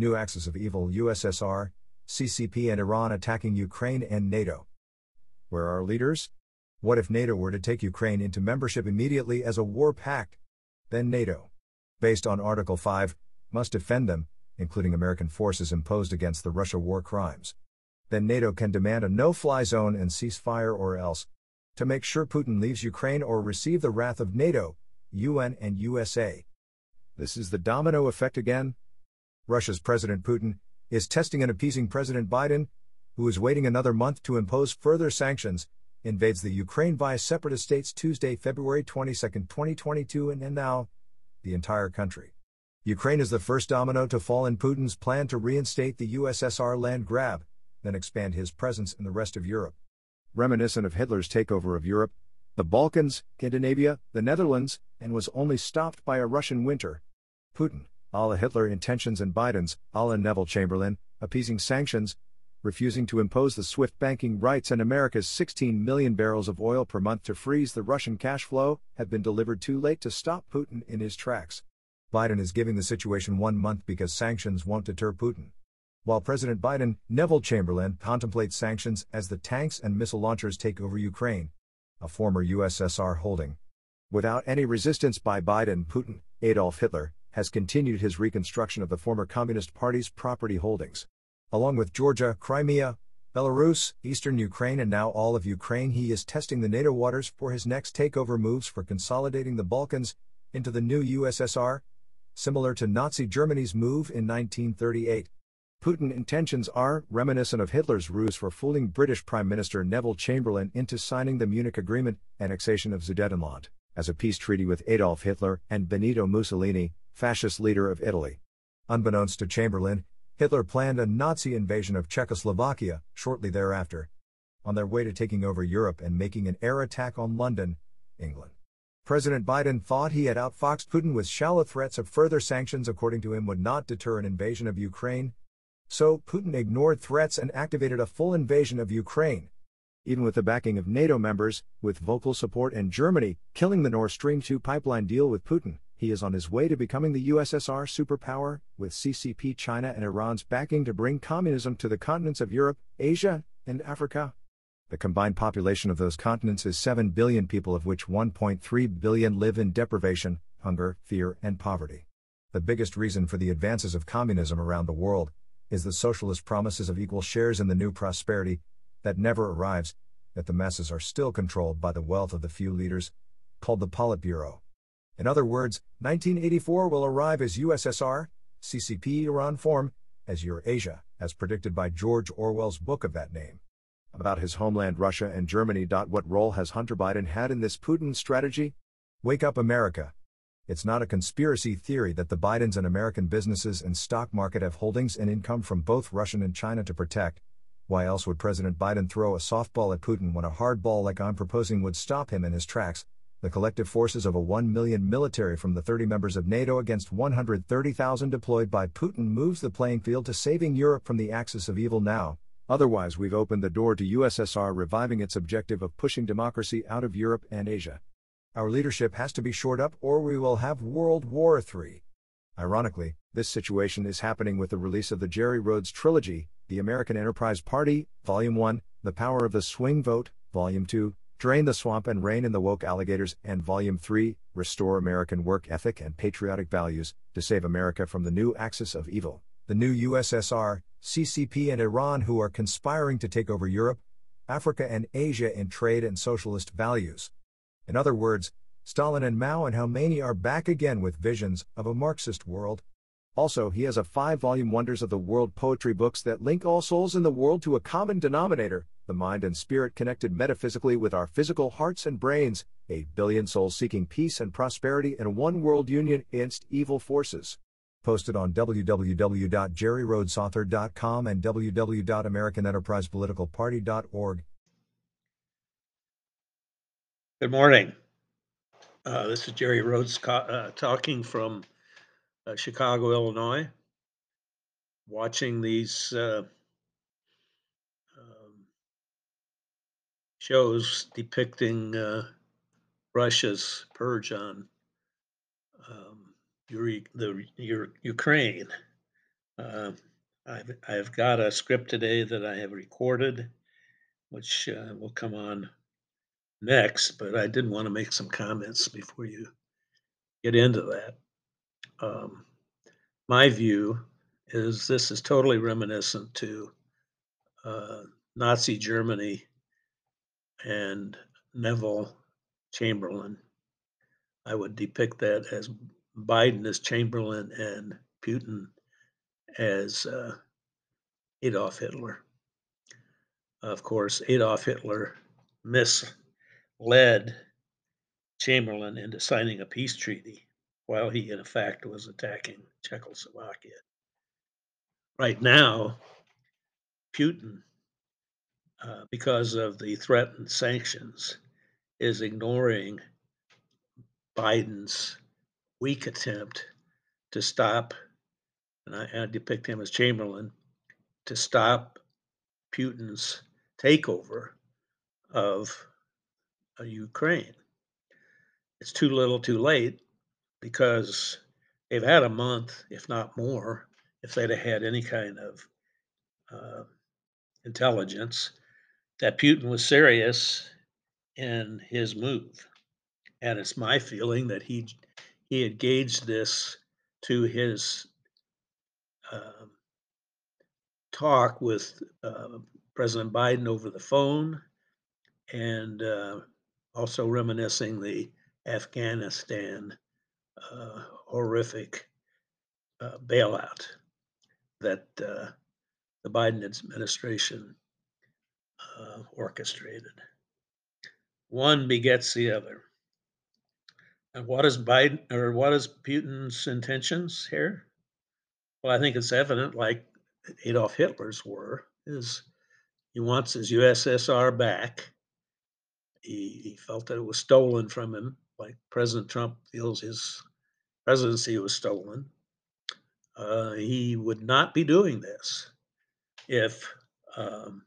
New axis of evil USSR, CCP, and Iran attacking Ukraine and NATO. Where are leaders? What if NATO were to take Ukraine into membership immediately as a war pact? Then NATO, based on Article 5, must defend them, including American forces imposed against the Russia war crimes. Then NATO can demand a no fly zone and ceasefire or else, to make sure Putin leaves Ukraine or receive the wrath of NATO, UN, and USA. This is the domino effect again. Russia's President Putin is testing and appeasing President Biden, who is waiting another month to impose further sanctions, invades the Ukraine via separatist states Tuesday, February 22, 2022, and now, the entire country. Ukraine is the first domino to fall in Putin's plan to reinstate the USSR land grab, then expand his presence in the rest of Europe. Reminiscent of Hitler's takeover of Europe, the Balkans, Scandinavia, the Netherlands, and was only stopped by a Russian winter. Putin, a la Hitler intentions and Biden's, a la Neville Chamberlain, appeasing sanctions, refusing to impose the SWIFT banking rights and America's 16 million barrels of oil per month to freeze the Russian cash flow, have been delivered too late to stop Putin in his tracks. Biden is giving the situation one month because sanctions won't deter Putin. While President Biden, Neville Chamberlain, contemplates sanctions as the tanks and missile launchers take over Ukraine, a former USSR holding. Without any resistance by Biden, Putin, Adolf Hitler, has continued his reconstruction of the former Communist Party's property holdings. Along with Georgia, Crimea, Belarus, eastern Ukraine, and now all of Ukraine, he is testing the NATO waters for his next takeover moves for consolidating the Balkans into the new USSR, similar to Nazi Germany's move in 1938. Putin intentions are reminiscent of Hitler's ruse for fooling British Prime Minister Neville Chamberlain into signing the Munich Agreement, annexation of Sudetenland, as a peace treaty with Adolf Hitler and Benito Mussolini, fascist leader of Italy. Unbeknownst to Chamberlain, Hitler planned a Nazi invasion of Czechoslovakia shortly thereafter, on their way to taking over Europe and making an air attack on London, England. President Biden thought he had outfoxed Putin with shallow threats of further sanctions, according to him, would not deter an invasion of Ukraine. So, Putin ignored threats and activated a full invasion of Ukraine. Even with the backing of NATO members, with vocal support in Germany, killing the Nord Stream 2 pipeline deal with Putin, he is on his way to becoming the USSR superpower, with CCP China and Iran's backing to bring communism to the continents of Europe, Asia, and Africa. The combined population of those continents is 7 billion people, of which 1.3 billion live in deprivation, hunger, fear, and poverty. The biggest reason for the advances of communism around the world is the socialist promises of equal shares in the new prosperity that never arrives, that the masses are still controlled by the wealth of the few leaders, called the Politburo. In other words, 1984 will arrive as USSR, CCP Iran form, as Eurasia, as predicted by George Orwell's book of that name. About his homeland Russia and Germany. What role has Hunter Biden had in this Putin strategy? Wake up America. It's not a conspiracy theory that the Bidens and American businesses and stock market have holdings and income from both Russian and China to protect. Why else would President Biden throw a softball at Putin when a hard ball like I'm proposing would stop him in his tracks? the collective forces of a 1 million military from the 30 members of NATO against 130,000 deployed by Putin moves the playing field to saving Europe from the axis of evil now. Otherwise, we've opened the door to USSR reviving its objective of pushing democracy out of Europe and Asia. Our leadership has to be shored up or we will have World War III. Ironically, this situation is happening with the release of the Jerry Rhodes trilogy, The American Enterprise Party, Volume 1, The Power of the Swing Vote, Volume 2, Drain the Swamp and Rein in the Woke Alligators, and Volume 3, Restore American Work Ethic and Patriotic Values, to save America from the new axis of evil, the new USSR, CCP, and Iran who are conspiring to take over Europe, Africa, and Asia in trade and socialist values. In other words, Stalin and Mao and Khomeini are back again with visions of a Marxist world. Also, he has a five volume Wonders of the World poetry books that link all souls in the world to a common denominator, the mind and spirit connected metaphysically with our physical hearts and brains, a billion souls seeking peace and prosperity in a one world union against evil forces. Posted on www.jerryrhodesauthor.com and www.americanenterprisepoliticalparty.org. Good morning. Uh, this is Jerry Rhodes uh, talking from uh, Chicago, Illinois, watching these uh, um, shows depicting uh, Russia's purge on um, the, your, Ukraine. Uh, I've, I've got a script today that I have recorded, which will come on next, but I did want to make some comments before you get into that. Um, my view is this is totally reminiscent to uh, Nazi Germany and Neville Chamberlain. I would depict that as Biden as Chamberlain and Putin as uh, Adolf Hitler. Of course, Adolf Hitler misled Chamberlain into signing a peace treaty while he, in effect, was attacking Czechoslovakia. Right now, Putin, uh, because of the threatened sanctions, is ignoring Biden's weak attempt to stop, and I, I depict him as Chamberlain, to stop Putin's takeover of Ukraine. It's too little too late because they've had a month, if not more, if they'd have had any kind of uh, intelligence that Putin was serious in his move. And it's my feeling that he he had gauged this to his um, talk with uh, President Biden over the phone and uh, also reminiscing the Afghanistan uh, horrific uh, bailout that uh, the Biden administration uh, orchestrated. One begets the other. And what is Biden or what is Putin's intentions here? Well, I think it's evident, like Adolf Hitler's were, is he wants his USSR back. He, he felt that it was stolen from him, like President Trump feels his presidency was stolen. Uh, he would not be doing this if um,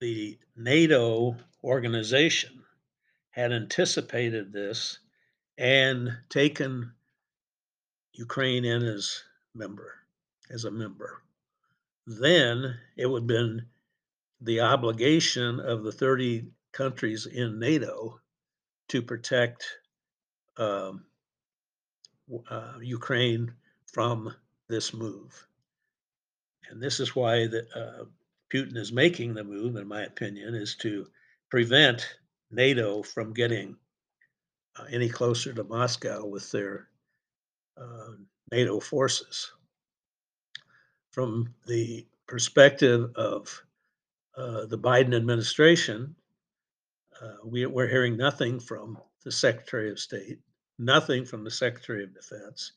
the NATO organization had anticipated this and taken Ukraine in as member, as a member. Then it would have been the obligation of the 30 countries in NATO to protect um, uh, Ukraine from this move. And this is why the, uh, Putin is making the move, in my opinion, is to prevent NATO from getting uh, any closer to Moscow with their uh, NATO forces. From the perspective of uh, the Biden administration, uh, we, we're hearing nothing from the Secretary of State, nothing from the Secretary of Defense.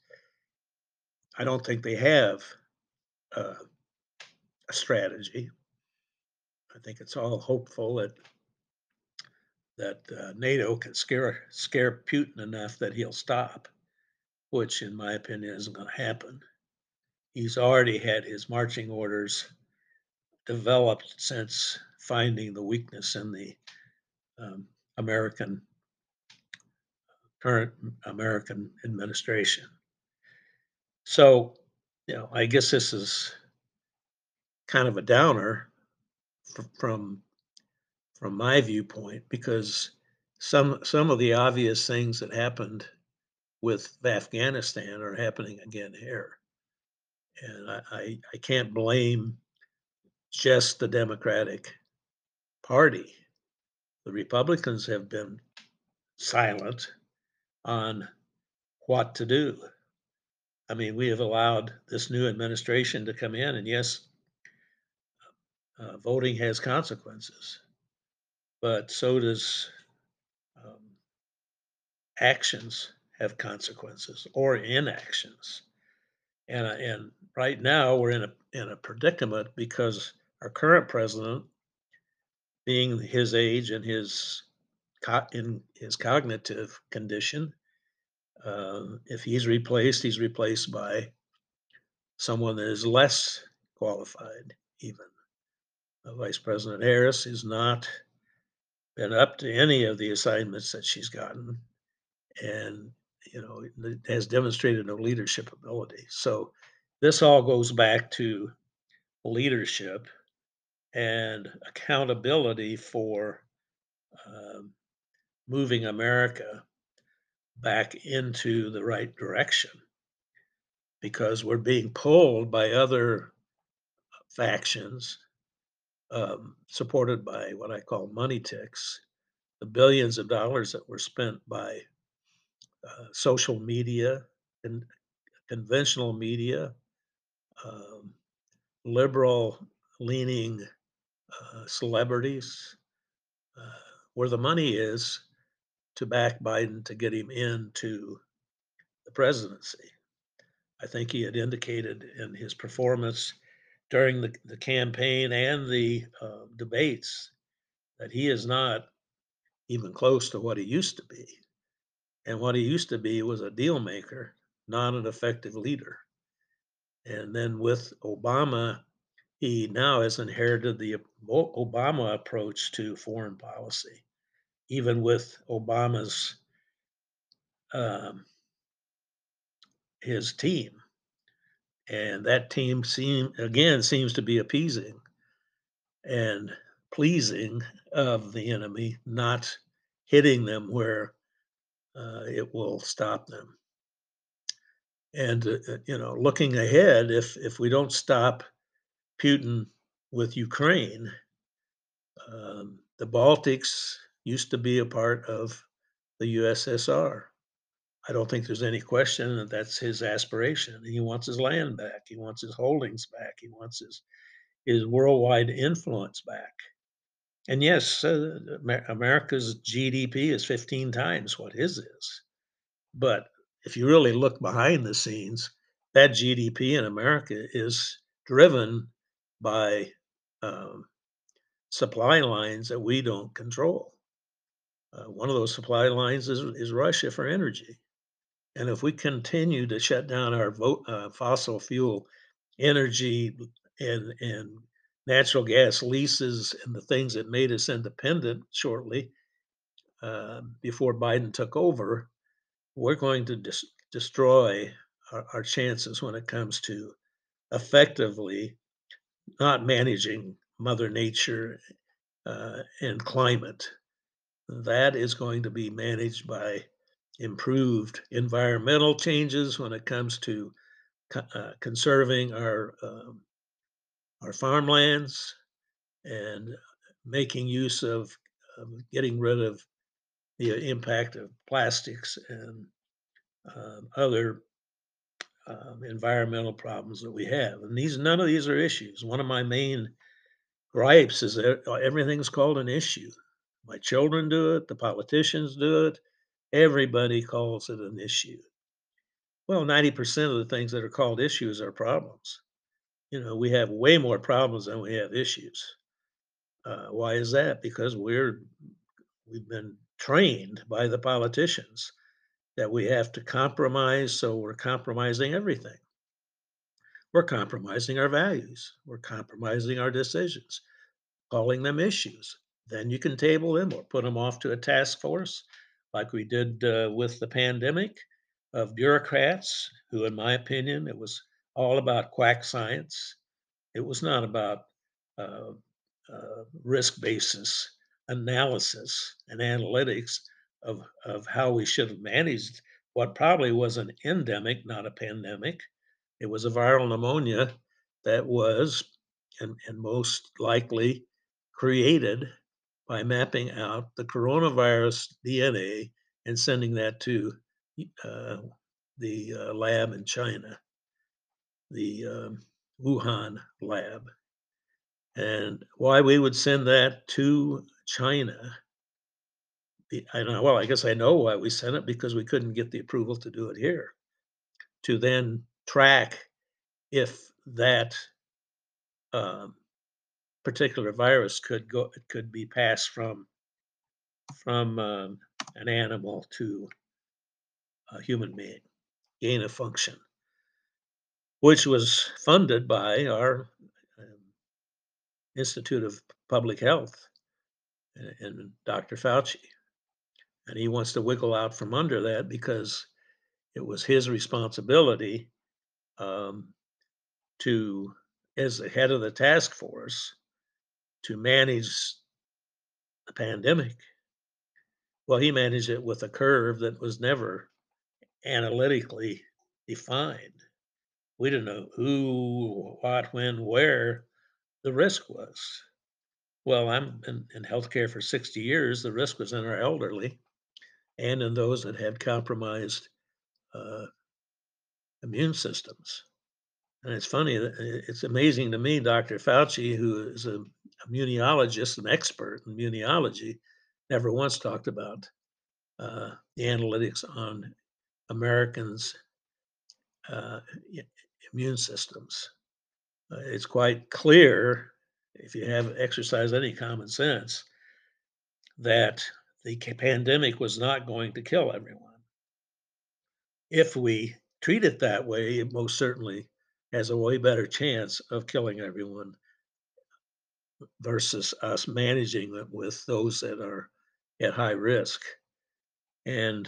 I don't think they have uh, a strategy. I think it's all hopeful that that uh, NATO can scare scare Putin enough that he'll stop, which, in my opinion, isn't going to happen. He's already had his marching orders developed since finding the weakness in the um, American current American administration. So, you know, I guess this is kind of a downer from from my viewpoint because some some of the obvious things that happened with Afghanistan are happening again here, and I, I, I can't blame just the Democratic Party. The Republicans have been silent on what to do. I mean, we have allowed this new administration to come in, and yes, uh, voting has consequences but so does um, actions have consequences or inactions. And, uh, and right now we're in a, in a predicament because our current president, being his age and his in his cognitive condition, uh, if he's replaced, he's replaced by someone that is less qualified. Even uh, Vice President Harris has not been up to any of the assignments that she's gotten and you know has demonstrated no leadership ability so this all goes back to leadership and accountability for um, moving America back into the right direction because we're being pulled by other factions um, supported by what I call money ticks, the billions of dollars that were spent by uh, social media and conventional media, um, liberal leaning uh, celebrities, uh, where the money is to back Biden to get him into the presidency. I think he had indicated in his performance during the, the campaign and the uh, debates that he is not even close to what he used to be. And what he used to be was a deal maker, not an effective leader. And then with Obama, he now has inherited the Obama approach to foreign policy, even with Obama's um, his team and that team seem again seems to be appeasing and pleasing of the enemy, not hitting them where uh, it will stop them. And uh, uh, you know, looking ahead, if if we don't stop Putin with Ukraine, um, the Baltics used to be a part of the USSR. I don't think there's any question that that's his aspiration. He wants his land back. He wants his holdings back. He wants his his worldwide influence back. And yes, uh, America's GDP is 15 times what his is. But if you really look behind the scenes, that GDP in America is driven by um, supply lines that we don't control. Uh, one of those supply lines is, is Russia for energy. And if we continue to shut down our vo- uh, fossil fuel energy and and natural gas leases and the things that made us independent shortly uh, before Biden took over, we're going to dis- destroy our, our chances when it comes to effectively not managing Mother Nature uh, and climate. That is going to be managed by improved environmental changes when it comes to uh, conserving our um, our farmlands and making use of, of, getting rid of the impact of plastics and um, other um, environmental problems that we have. And these none of these are issues. One of my main gripes is that everything's called an issue. My children do it, the politicians do it, Everybody calls it an issue. Well, 90% of the things that are called issues are problems. You know, we have way more problems than we have issues. Uh, why is that? Because we're we've been trained by the politicians that we have to compromise, so we're compromising everything. We're compromising our values. We're compromising our decisions, calling them issues. Then you can table them or put them off to a task force like we did uh, with the pandemic, of bureaucrats who, in my opinion, it was all about quack science. It was not about uh, uh, risk basis analysis and analytics of, of how we should have managed what probably was an endemic, not a pandemic. It was a viral pneumonia that was, and, and most likely, created by mapping out the coronavirus DNA and sending that to uh, the uh, lab in China, the um, Wuhan lab. And why we would send that to China, I don't know. Well, I guess I know why we sent it because we couldn't get the approval to do it here. To then track if that um, particular virus could go could be passed from from um, an animal to a human being, gain of function, which was funded by our um, Institute of Public Health and, and Dr. Fauci. And he wants to wiggle out from under that because it was his responsibility um, to, as the head of the task force, to manage the pandemic. Well, he managed it with a curve that was never analytically defined. We didn't know who, what, when, where the risk was. Well, I'm in, in healthcare for 60 years. The risk was in our elderly and in those that had compromised uh, immune systems. And it's funny, it's amazing to me, Dr. Fauci, who is a immunologist, an expert in immunology, never once talked about uh, the analytics on Americans' uh, immune systems. Uh, it's quite clear, if you have exercised any common sense, that the pandemic was not going to kill everyone. If we treat it that way, it most certainly has a way better chance of killing everyone versus us managing it with those that are at high risk. And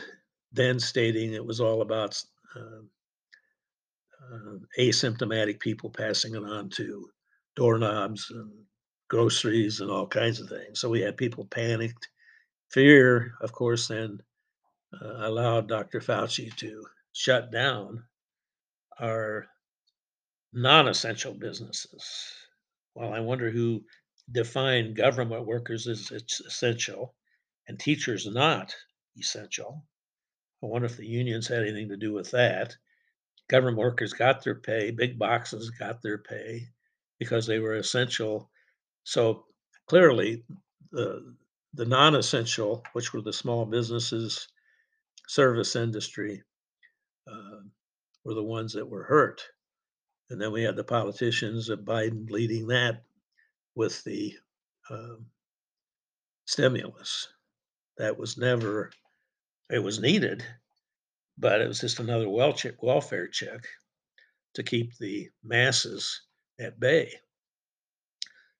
then stating it was all about uh, uh, asymptomatic people passing it on to doorknobs and groceries and all kinds of things. So we had people panicked. Fear, of course, then uh, allowed Dr. Fauci to shut down our non essential businesses. Well, I wonder who defined government workers as essential and teachers not essential. I wonder if the unions had anything to do with that. Government workers got their pay, big boxes got their pay because they were essential. So clearly, the, the non essential, which were the small businesses, service industry, uh, were the ones that were hurt. And then we had the politicians of Biden leading that with the um, stimulus. That was never, it was needed, but it was just another welfare check to keep the masses at bay.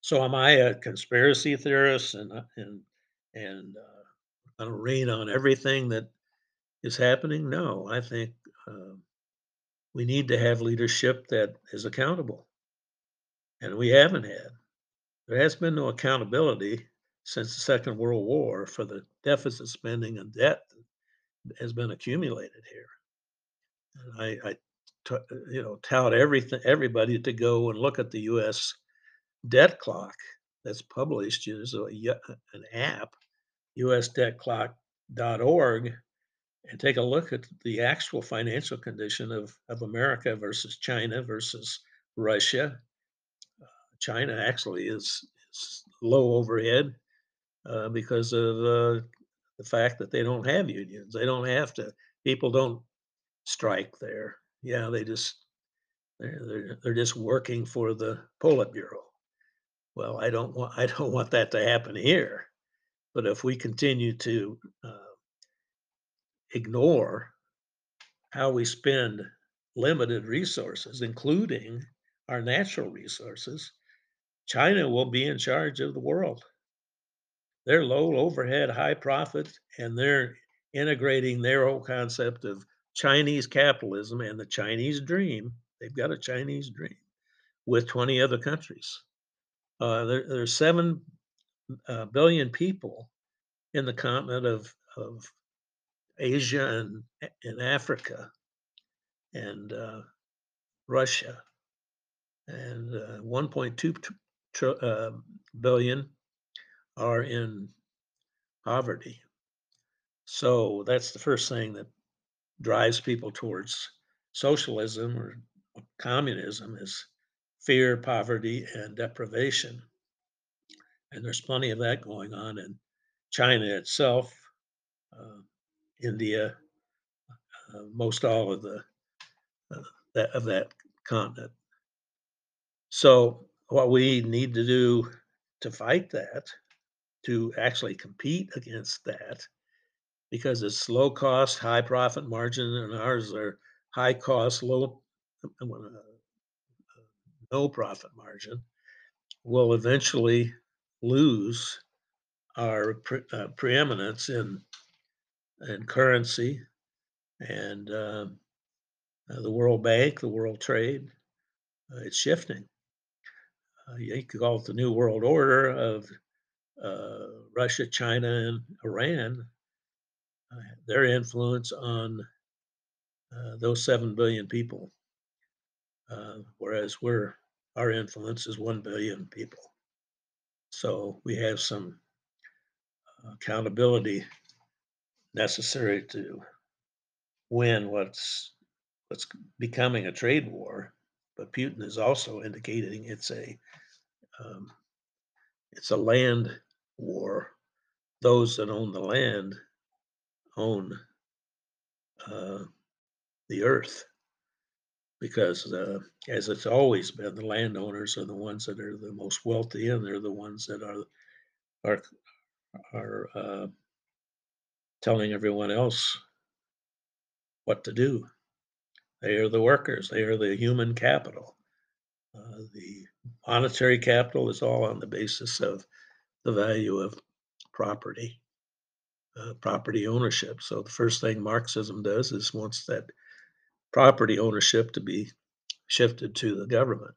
So, am I a conspiracy theorist and uh, and and uh, going to rain on everything that is happening? No, I think uh, we need to have leadership that is accountable. And we haven't had. There has been no accountability since the Second World War for the deficit spending and debt that has been accumulated here. And I, I t- you know, tout everything, everybody to go and look at the U.S. debt clock that's published. There's a, an app, usdebtclock.org, and take a look at the actual financial condition of, of America versus China versus Russia. Uh, China actually is, is low overhead uh, because of uh, the fact that they don't have unions. They don't have to. People don't strike there. Yeah, they just they're they're, they're just working for the Politburo. Well, I don't want I don't want that to happen here. But if we continue to uh, ignore how we spend limited resources, including our natural resources, China will be in charge of the world. They're low overhead, high profit, and they're integrating their whole concept of Chinese capitalism and the Chinese dream. They've got a Chinese dream with 20 other countries. Uh, there, there's 7 uh, billion people in the continent of, of Asia and, and Africa and uh, Russia, and uh, 1.2 tr- uh, billion are in poverty. So that's the first thing that drives people towards socialism or communism is fear, poverty, and deprivation. And there's plenty of that going on in China itself. Uh, India, uh, most all of the uh, that of that continent. So what we need to do to fight that, to actually compete against that, because it's low cost, high profit margin, and ours are high cost, low uh, no profit margin, will eventually lose our pre- uh, preeminence in and currency and uh, uh, the World Bank, the World Trade, Uh, it's shifting. Uh, you could call it the New World Order of uh, Russia, China, and Iran. Their influence on those 7 billion people, uh, whereas we're our influence is 1 billion people. So we have some accountability necessary to win what's what's becoming a trade war. But Putin is also indicating it's a um, it's a land war. Those that own the land own uh, the earth because uh, as it's always been the landowners are the ones that are the most wealthy and they're the ones that are are are uh, telling everyone else what to do. They are the workers, they are the human capital. Uh, the monetary capital is all on the basis of the value of property, uh, property ownership. So the first thing Marxism does is wants that property ownership to be shifted to the government.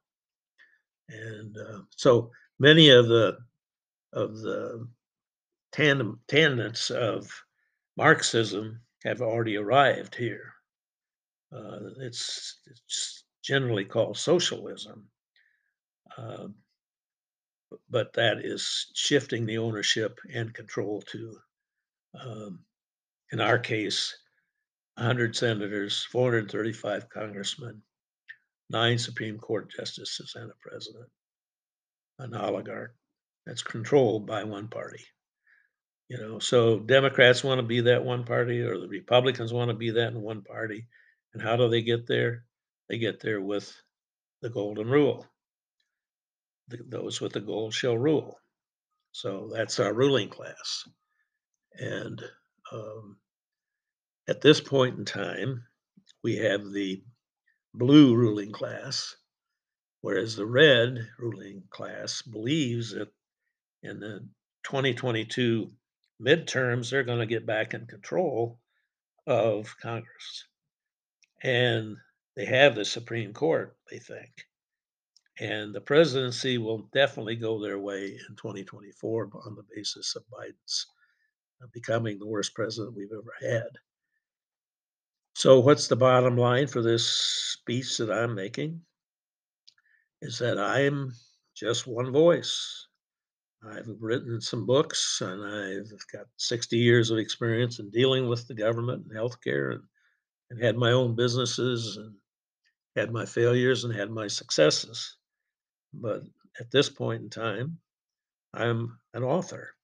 And uh, so many of the of the tandem tenets of Marxism have already arrived here. Uh, it's, it's, generally called socialism, uh, but that is shifting the ownership and control to, um, in our case, 100 senators, 435 congressmen, nine Supreme Court justices, and a president, an oligarch that's controlled by one party. You know, so Democrats want to be that one party, or the Republicans want to be that in one party. And how do they get there? They get there with the golden rule. The, those with the gold shall rule. So that's our ruling class. And um, at this point in time, we have the blue ruling class, whereas the red ruling class believes that in the 2022 midterms, they're going to get back in control of Congress. And they have the Supreme Court, they think. And the presidency will definitely go their way in 2024 on the basis of Biden's uh, becoming the worst president we've ever had. So, what's the bottom line for this speech that I'm making? Is that I'm just one voice. I've written some books and I've got 60 years of experience in dealing with the government and healthcare and, and had my own businesses and had my failures and had my successes. But at this point in time, I'm an author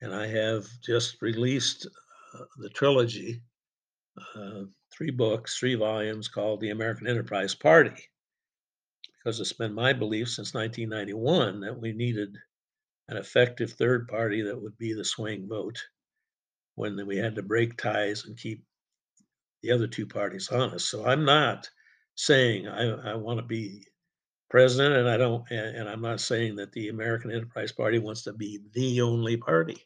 and I have just released uh, the trilogy, uh, three books, three volumes called The American Enterprise Party. Because it's been my belief since 1991 that we needed an effective third party that would be the swing vote when we had to break ties and keep the other two parties honest. So I'm not saying I, I want to be president, and I don't, and, and I'm not saying that the American Enterprise Party wants to be the only party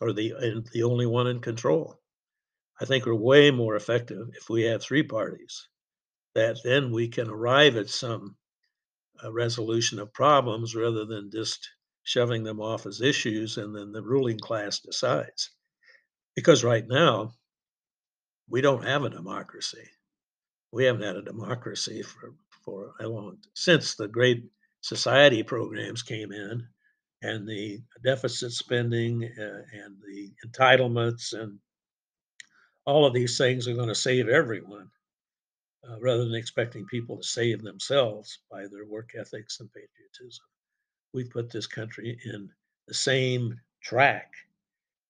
or the the only one in control. I think we're way more effective if we have three parties. That then we can arrive at some uh, resolution of problems rather than just shoving them off as issues and then the ruling class decides. Because right now, we don't have a democracy. We haven't had a democracy for, for a long since the great society programs came in and the deficit spending uh, and the entitlements and all of these things are going to save everyone uh, rather than expecting people to save themselves by their work ethics and patriotism we put this country in the same track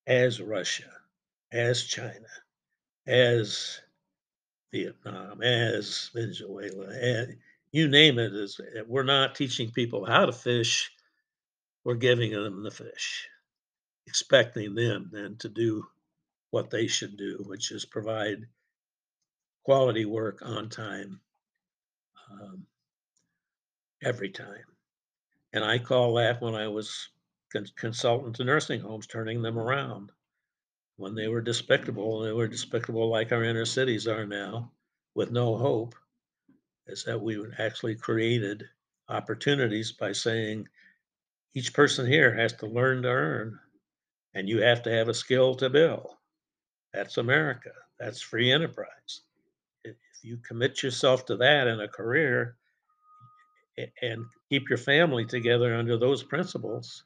as Russia, as China, as Vietnam, as Venezuela, and you name it. Is eh, we're not teaching people how to fish; we're giving them the fish, expecting them then to do what they should do, which is provide quality work on time, um, every time. And I call that when I was consultant to nursing homes, turning them around. When they were despicable, they were despicable like our inner cities are now, with no hope. is that we actually created opportunities by saying each person here has to learn to earn and you have to have a skill to bill. That's America. That's free enterprise. If you commit yourself to that in a career and keep your family together under those principles,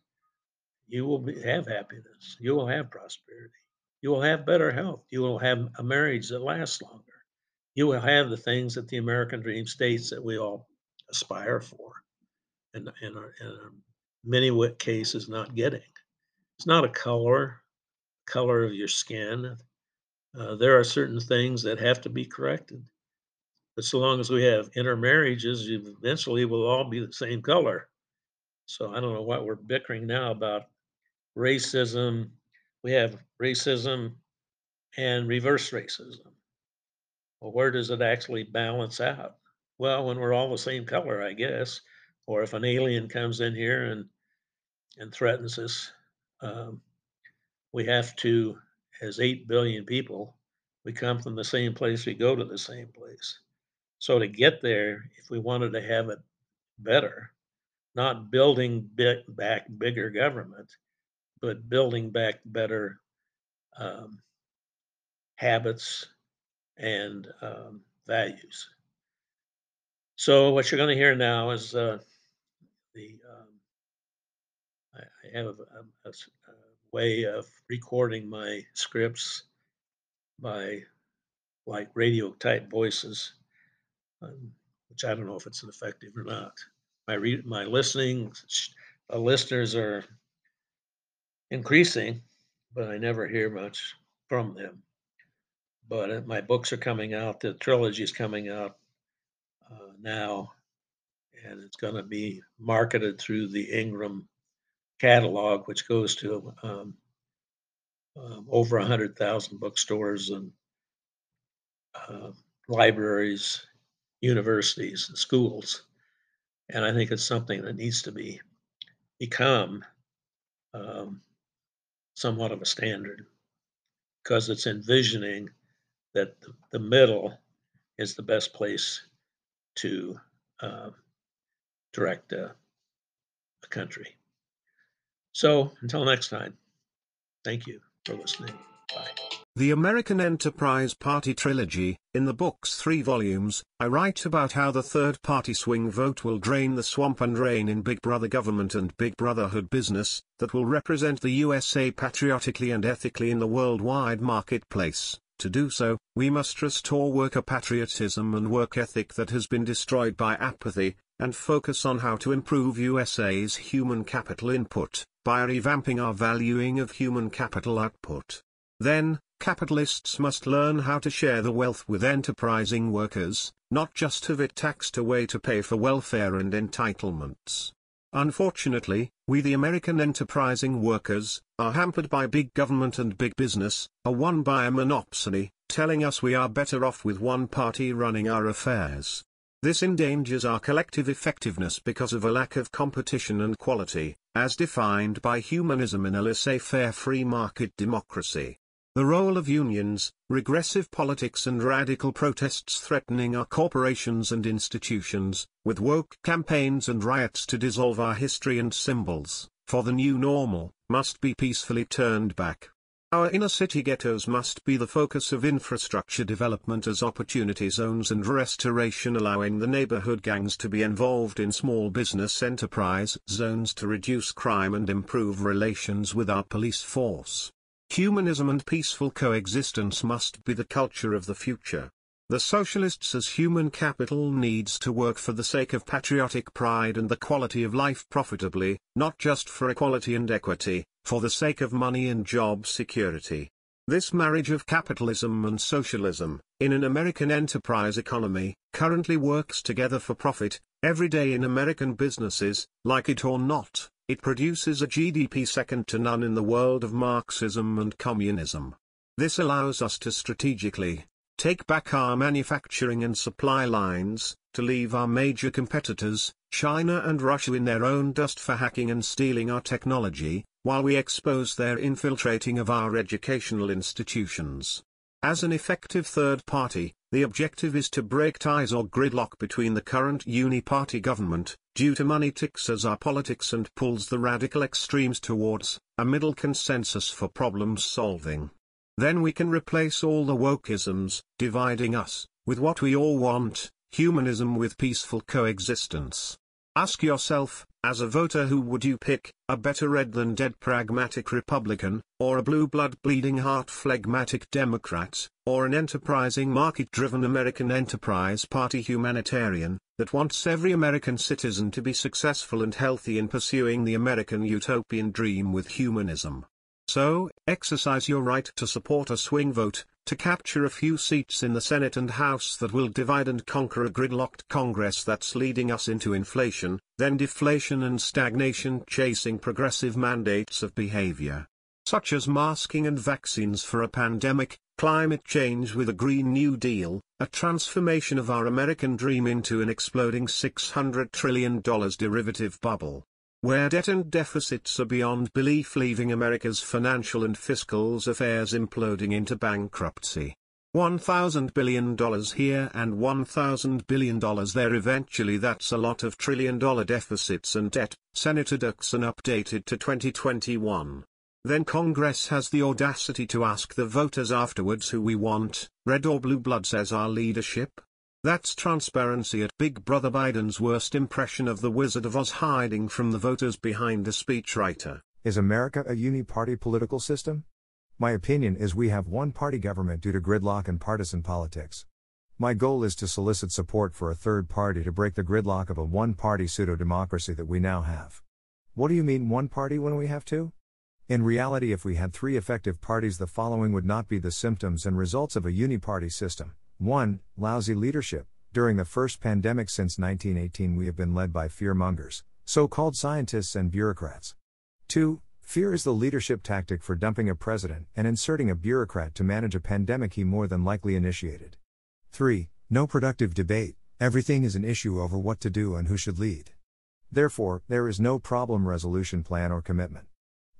you will be, have happiness. You will have prosperity. You will have better health. You will have a marriage that lasts longer. You will have the things that the American dream states that we all aspire for and, are, and are many cases not getting. It's not a color, color of your skin. Uh, there are certain things that have to be corrected. But so long as we have intermarriages, eventually we'll all be the same color. So I don't know what we're bickering now about racism. We have racism and reverse racism. Well, where does it actually balance out? Well, when we're all the same color, I guess. Or if an alien comes in here and and threatens us, um, we have to, as 8 billion people, we come from the same place, we go to the same place. So to get there, if we wanted to have it better, not building back bigger government, but building back better um, habits and um, values. So what you're going to hear now is uh, the um, I, have a, a, way of recording my scripts by like radio type voices, um, which I don't know if it's effective or not. My read my listening uh, listeners are increasing, but I never hear much from them. But uh, my books are coming out. The trilogy is coming out uh, now, and it's going to be marketed through the Ingram catalog, which goes to um, um, over 100,000 bookstores and uh, libraries, universities, and schools. And I think it's something that needs to be become um, somewhat of a standard because it's envisioning that the, middle is the best place to uh, direct a, a country. So until next time, thank you for listening. Bye. The American Enterprise Party Trilogy, in the book's three volumes, I write about how the third party swing vote will drain the swamp and rein in Big Brother government and Big Brotherhood business, that will represent the USA patriotically and ethically in the worldwide marketplace. To do so, we must restore worker patriotism and work ethic that has been destroyed by apathy, and focus on how to improve USA's human capital input, by revamping our valuing of human capital output. Then, capitalists must learn how to share the wealth with enterprising workers, not just have it taxed away to pay for welfare and entitlements. Unfortunately, we the American enterprising workers, are hampered by big government and big business, are won by a monopoly, telling us we are better off with one party running our affairs. This endangers our collective effectiveness because of a lack of competition and quality, as defined by humanism in a laissez-faire free market democracy. The role of unions, regressive politics and radical protests threatening our corporations and institutions, with woke campaigns and riots to dissolve our history and symbols, for the new normal, must be peacefully turned back. Our inner city ghettos must be the focus of infrastructure development as opportunity zones and restoration allowing the neighborhood gangs to be involved in small business enterprise zones to reduce crime and improve relations with our police force. Humanism and peaceful coexistence must be the culture of the future. The socialists as human capital needs to work for the sake of patriotic pride and the quality of life profitably, not just for equality and equity, for the sake of money and job security. This marriage of capitalism and socialism, in an American enterprise economy, currently works together for profit, every day in American businesses, like it or not, it produces a GDP second to none in the world of Marxism and communism. This allows us to strategically, take back our manufacturing and supply lines, to leave our major competitors, China and Russia in their own dust for hacking and stealing our technology, while we expose their infiltrating of our educational institutions. As an effective third party, the objective is to break ties or gridlock between the current uni-party government, due to money ticks as our politics and pulls the radical extremes towards a middle consensus for problem solving. Then we can replace all the wokeisms, dividing us, with what we all want, humanism with peaceful coexistence. Ask yourself, as a voter who would you pick, a better red than dead pragmatic Republican, or a blue blood bleeding heart phlegmatic Democrat, or an enterprising market-driven American Enterprise Party humanitarian, that wants every American citizen to be successful and healthy in pursuing the American utopian dream with humanism. So, exercise your right to support a swing vote, to capture a few seats in the Senate and House that will divide and conquer a gridlocked Congress that's leading us into inflation, then deflation and stagnation chasing progressive mandates of behavior. Such as masking and vaccines for a pandemic, climate change with a Green New Deal, a transformation of our American dream into an exploding $600 trillion derivative bubble where debt and deficits are beyond belief leaving America's financial and fiscal affairs imploding into bankruptcy. $1,000 billion here and $1,000 billion there eventually that's a lot of trillion dollar deficits and debt, Senator Dirksen updated to 2021. Then Congress has the audacity to ask the voters afterwards who we want, red or blue bloods as our leadership? That's transparency at Big Brother Biden's worst impression of the Wizard of Oz hiding from the voters behind the speechwriter. Is America a uni-party political system? My opinion is we have one party government due to gridlock and partisan politics. My goal is to solicit support for a third party to break the gridlock of a one party pseudo democracy that we now have. What do you mean one party when we have two? In reality, if we had three effective parties, the following would not be the symptoms and results of a uniparty system. 1. Lousy leadership. During the first pandemic since 1918, we have been led by fear mongers, so called scientists and bureaucrats. 2. Fear is the leadership tactic for dumping a president and inserting a bureaucrat to manage a pandemic he more than likely initiated. 3. No productive debate, everything is an issue over what to do and who should lead. Therefore, there is no problem resolution plan or commitment.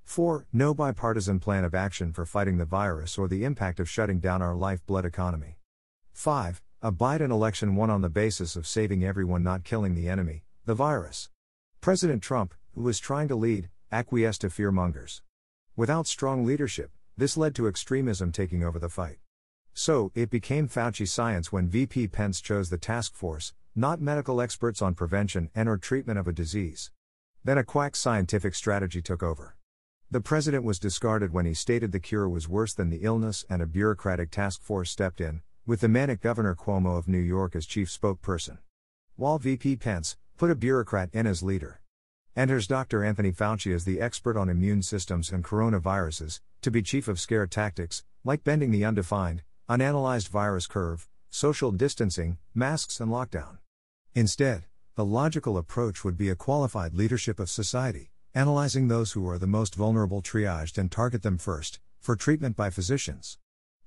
4. No bipartisan plan of action for fighting the virus or the impact of shutting down our lifeblood economy. 5. A Biden election won on the basis of saving everyone, not killing the enemy, the virus. President Trump, who was trying to lead, acquiesced to fearmongers. Without strong leadership, this led to extremism taking over the fight. So, it became Fauci science when VP Pence chose the task force, not medical experts on prevention and or treatment of a disease. Then a quack scientific strategy took over. The president was discarded when he stated the cure was worse than the illness and a bureaucratic task force stepped in, with the manic Governor Cuomo of New York as chief spokesperson. While VP Pence put a bureaucrat in as leader. Enters Dr. Anthony Fauci as the expert on immune systems and coronaviruses, to be chief of scare tactics, like bending the undefined, unanalyzed virus curve, social distancing, masks, and lockdown. Instead, the logical approach would be a qualified leadership of society, analyzing those who are the most vulnerable triaged and target them first, for treatment by physicians.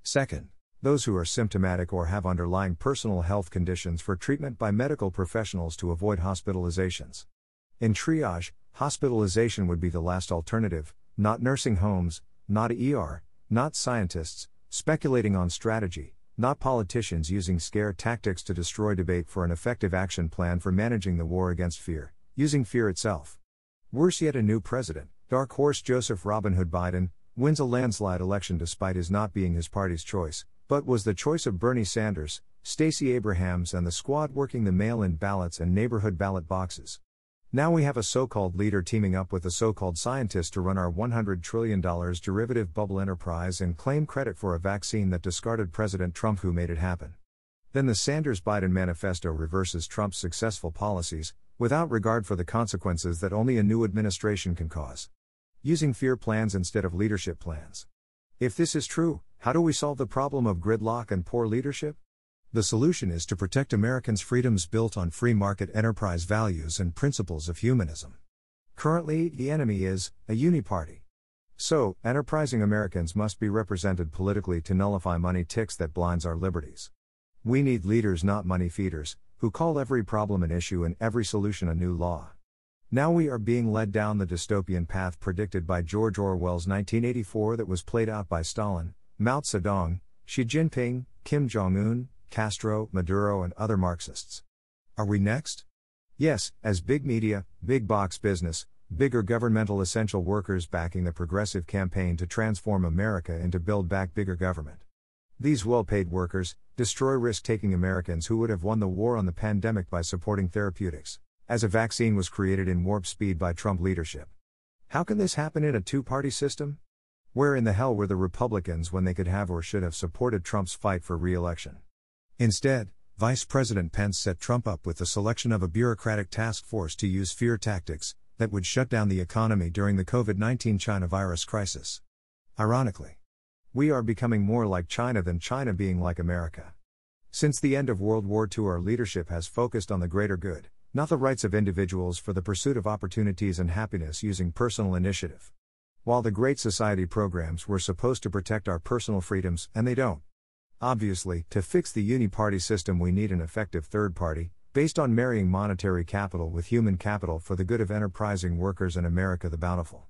Second, those who are symptomatic or have underlying personal health conditions for treatment by medical professionals to avoid hospitalizations. In triage, hospitalization would be the last alternative, not nursing homes, not ER, not scientists, speculating on strategy, not politicians using scare tactics to destroy debate for an effective action plan for managing the war against fear, using fear itself. Worse yet, a new president, dark horse Joseph Robin Hood Biden, wins a landslide election despite his not being his party's choice, but was the choice of Bernie Sanders, Stacey Abrams, and the squad working the mail in ballots and neighborhood ballot boxes. Now we have a so called leader teaming up with a so called scientist to run our $100 trillion derivative bubble enterprise and claim credit for a vaccine that discarded President Trump, who made it happen. Then the Sanders Biden manifesto reverses Trump's successful policies, without regard for the consequences that only a new administration can cause. Using fear plans instead of leadership plans. If this is true, how do we solve the problem of gridlock and poor leadership? The solution is to protect Americans' freedoms built on free market enterprise values and principles of humanism. Currently, the enemy is a uniparty. So, enterprising Americans must be represented politically to nullify money ticks that blinds our liberties. We need leaders, not money feeders, who call every problem an issue and every solution a new law. Now we are being led down the dystopian path predicted by George Orwell's 1984 that was played out by Stalin, Mao Zedong, Xi Jinping, Kim Jong un, Castro, Maduro, and other Marxists. Are we next? Yes, as big media, big box business, bigger governmental essential workers backing the progressive campaign to transform America and to build back bigger government. These well paid workers destroy risk taking Americans who would have won the war on the pandemic by supporting therapeutics, as a vaccine was created in warp speed by Trump leadership. How can this happen in a two party system? Where in the hell were the Republicans when they could have or should have supported Trump's fight for re election? Instead, Vice President Pence set Trump up with the selection of a bureaucratic task force to use fear tactics that would shut down the economy during the COVID 19 China virus crisis. Ironically, we are becoming more like China than China being like America. Since the end of World War II, our leadership has focused on the greater good, not the rights of individuals for the pursuit of opportunities and happiness using personal initiative. While the Great Society programs were supposed to protect our personal freedoms, and they don't. Obviously, to fix the uni-party system we need an effective third party, based on marrying monetary capital with human capital for the good of enterprising workers and America the bountiful.